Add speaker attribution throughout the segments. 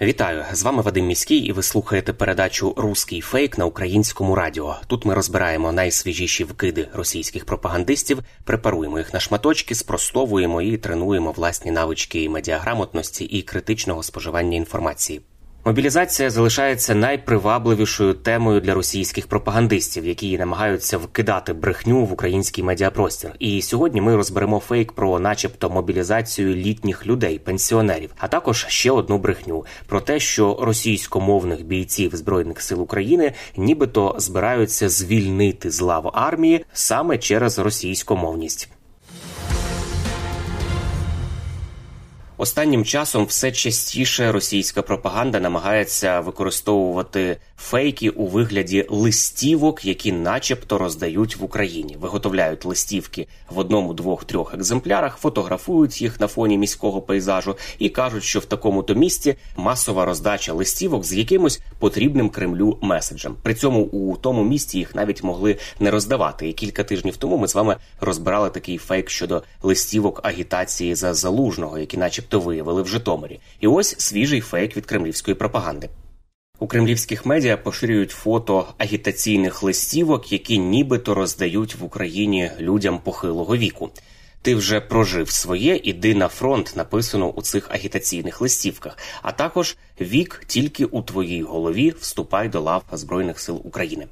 Speaker 1: Вітаю з вами Вадим Міський, і ви слухаєте передачу Руський фейк на українському радіо. Тут ми розбираємо найсвіжіші вкиди російських пропагандистів, препаруємо їх на шматочки, спростовуємо і тренуємо власні навички медіаграмотності і критичного споживання інформації. Мобілізація залишається найпривабливішою темою для російських пропагандистів, які намагаються вкидати брехню в український медіапростір. І сьогодні ми розберемо фейк про, начебто, мобілізацію літніх людей, пенсіонерів, а також ще одну брехню про те, що російськомовних бійців збройних сил України нібито збираються звільнити з лав армії саме через російськомовність. Останнім часом все частіше російська пропаганда намагається використовувати фейки у вигляді листівок, які, начебто, роздають в Україні. Виготовляють листівки в одному, двох, трьох екземплярах, фотографують їх на фоні міського пейзажу і кажуть, що в такому-то місті масова роздача листівок з якимось потрібним Кремлю меседжем. При цьому у тому місті їх навіть могли не роздавати. І кілька тижнів тому ми з вами розбирали такий фейк щодо листівок агітації за залужного, які, начебто, виявили в Житомирі. І ось свіжий фейк від кремлівської пропаганди. У кремлівських медіа поширюють фото агітаційних листівок, які нібито роздають в Україні людям похилого віку. Ти вже прожив своє, іди на фронт, написано у цих агітаційних листівках. А також вік тільки у твоїй голові вступай до лав Збройних сил України.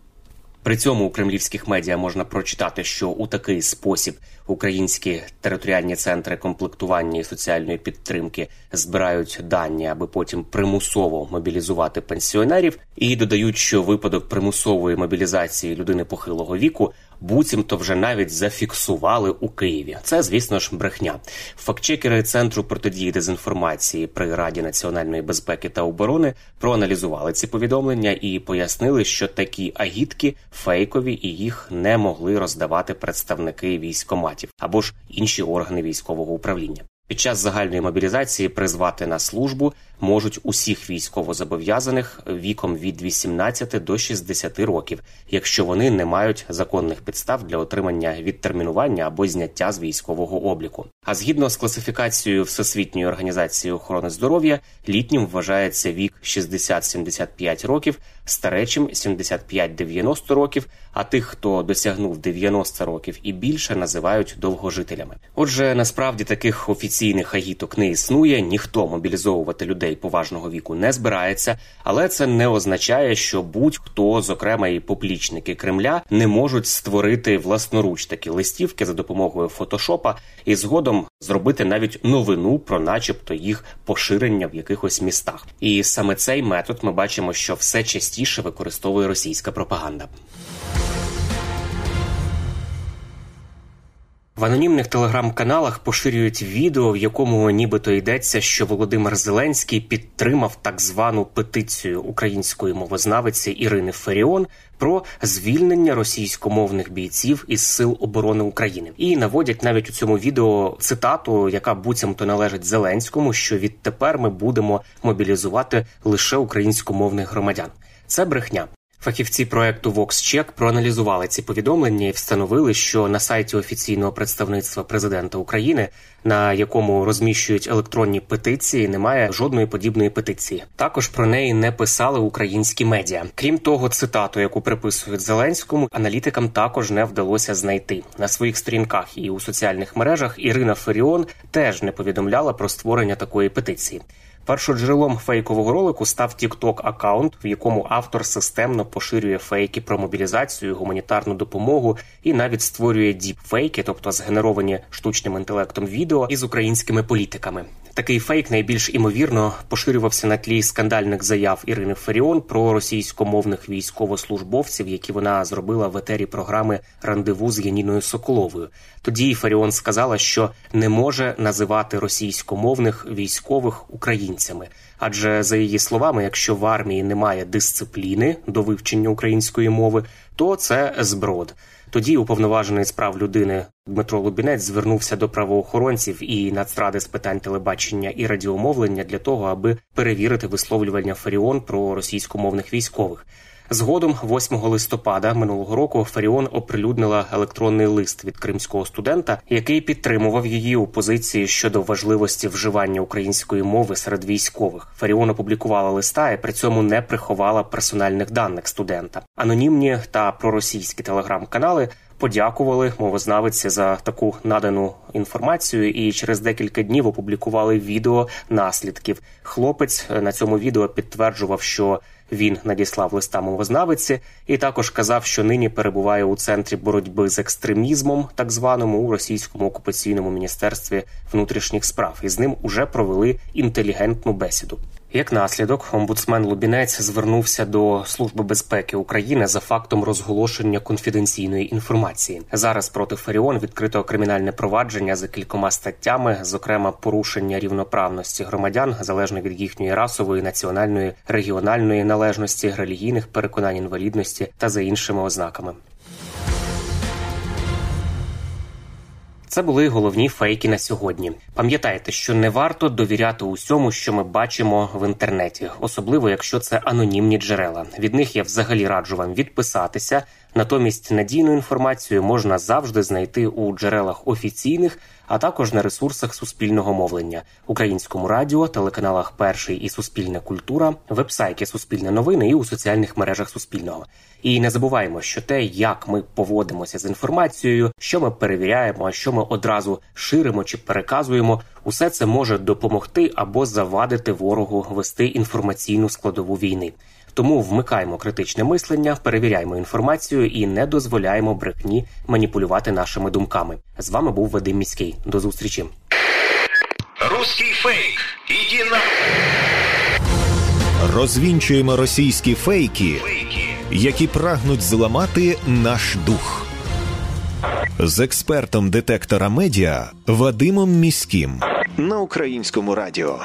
Speaker 1: При цьому у кремлівських медіа можна прочитати, що у такий спосіб українські територіальні центри комплектування і соціальної підтримки збирають дані, аби потім примусово мобілізувати пенсіонерів, і додають, що випадок примусової мобілізації людини похилого віку буцімто вже навіть зафіксували у Києві. Це, звісно ж, брехня. Фактчекери центру протидії дезінформації при Раді національної безпеки та оборони проаналізували ці повідомлення і пояснили, що такі агітки фейкові і їх не могли роздавати представники військоматів або ж інші органи військового управління. Під час загальної мобілізації призвати на службу можуть усіх військовозобов'язаних віком від 18 до 60 років, якщо вони не мають законних підстав для отримання відтермінування або зняття з військового обліку. А згідно з класифікацією Всесвітньої організації охорони здоров'я, літнім вважається вік 60-75 років, старечим 75-90 років. А тих, хто досягнув 90 років і більше, називають довгожителями. Отже, насправді таких офіційних агіток не існує, ніхто мобілізовувати людей поважного віку не збирається, але це не означає, що будь-хто, зокрема і поплічники Кремля, не можуть створити власноруч такі листівки за допомогою фотошопа і згодом зробити навіть новину про, начебто, їх поширення в якихось містах. І саме цей метод ми бачимо, що все частіше використовує російська пропаганда. В анонімних телеграм-каналах поширюють відео, в якому нібито йдеться, що Володимир Зеленський підтримав так звану петицію української мовознавиці Ірини Феріон про звільнення російськомовних бійців із сил оборони України, і наводять навіть у цьому відео цитату, яка буцімто належить Зеленському, що відтепер ми будемо мобілізувати лише українськомовних громадян. Це брехня. Фахівці проекту VoxCheck проаналізували ці повідомлення і встановили, що на сайті офіційного представництва президента України, на якому розміщують електронні петиції, немає жодної подібної петиції. Також про неї не писали українські медіа. Крім того, цитату, яку приписують Зеленському, аналітикам також не вдалося знайти на своїх сторінках і у соціальних мережах. Ірина Феріон теж не повідомляла про створення такої петиції. Першоджерелом фейкового ролику став TikTok аккаунт, в якому автор системно поширює фейки про мобілізацію, гуманітарну допомогу і навіть створює діпфейки, тобто згенеровані штучним інтелектом відео із українськими політиками. Такий фейк найбільш імовірно поширювався на тлі скандальних заяв Ірини Феріон про російськомовних військовослужбовців, які вона зробила в етері програми Рандеву з Яніною Соколовою. Тоді Феріон сказала, що не може називати російськомовних військових українцями. Адже за її словами, якщо в армії немає дисципліни до вивчення української мови, то це зброд. Тоді уповноважений з прав людини Дмитро Лубінець звернувся до правоохоронців і нацради з питань телебачення і радіомовлення для того, аби перевірити висловлювання Фаріон про російськомовних військових. Згодом, 8 листопада минулого року, Фаріон оприлюднила електронний лист від кримського студента, який підтримував її у позиції щодо важливості вживання української мови серед військових. Фаріон опублікувала листа і при цьому не приховала персональних даних студента. Анонімні та проросійські телеграм-канали подякували мовознавиці за таку надану інформацію, і через декілька днів опублікували відео наслідків. Хлопець на цьому відео підтверджував, що він надіслав листа мовознавиці, і також казав, що нині перебуває у центрі боротьби з екстремізмом, так званому у російському окупаційному міністерстві внутрішніх справ, і з ним уже провели інтелігентну бесіду. Як наслідок, омбудсмен Лубінець звернувся до Служби безпеки України за фактом розголошення конфіденційної інформації. Зараз проти Фаріон відкрито кримінальне провадження за кількома статтями, зокрема порушення рівноправності громадян залежно від їхньої расової, національної, регіональної належності, релігійних переконань інвалідності та за іншими ознаками. Це були головні фейки на сьогодні. Пам'ятайте, що не варто довіряти усьому, що ми бачимо в інтернеті, особливо якщо це анонімні джерела. Від них я взагалі раджу вам відписатися. Натомість надійну інформацію можна завжди знайти у джерелах офіційних, а також на ресурсах суспільного мовлення, українському радіо, телеканалах Перший і Суспільна культура, вебсайті Суспільне новини і у соціальних мережах Суспільного. І не забуваємо, що те, як ми поводимося з інформацією, що ми перевіряємо, що ми одразу ширимо чи переказуємо, усе це може допомогти або завадити ворогу вести інформаційну складову війни. Тому вмикаємо критичне мислення, перевіряємо інформацію і не дозволяємо брехні маніпулювати нашими думками. З вами був Вадим Міський. До зустрічі.
Speaker 2: Русский фейк. Иди на...
Speaker 3: Розвінчуємо російські фейки,
Speaker 2: Фейки.
Speaker 3: які прагнуть зламати наш дух. З експертом детектора медіа Вадимом Міським на українському радіо.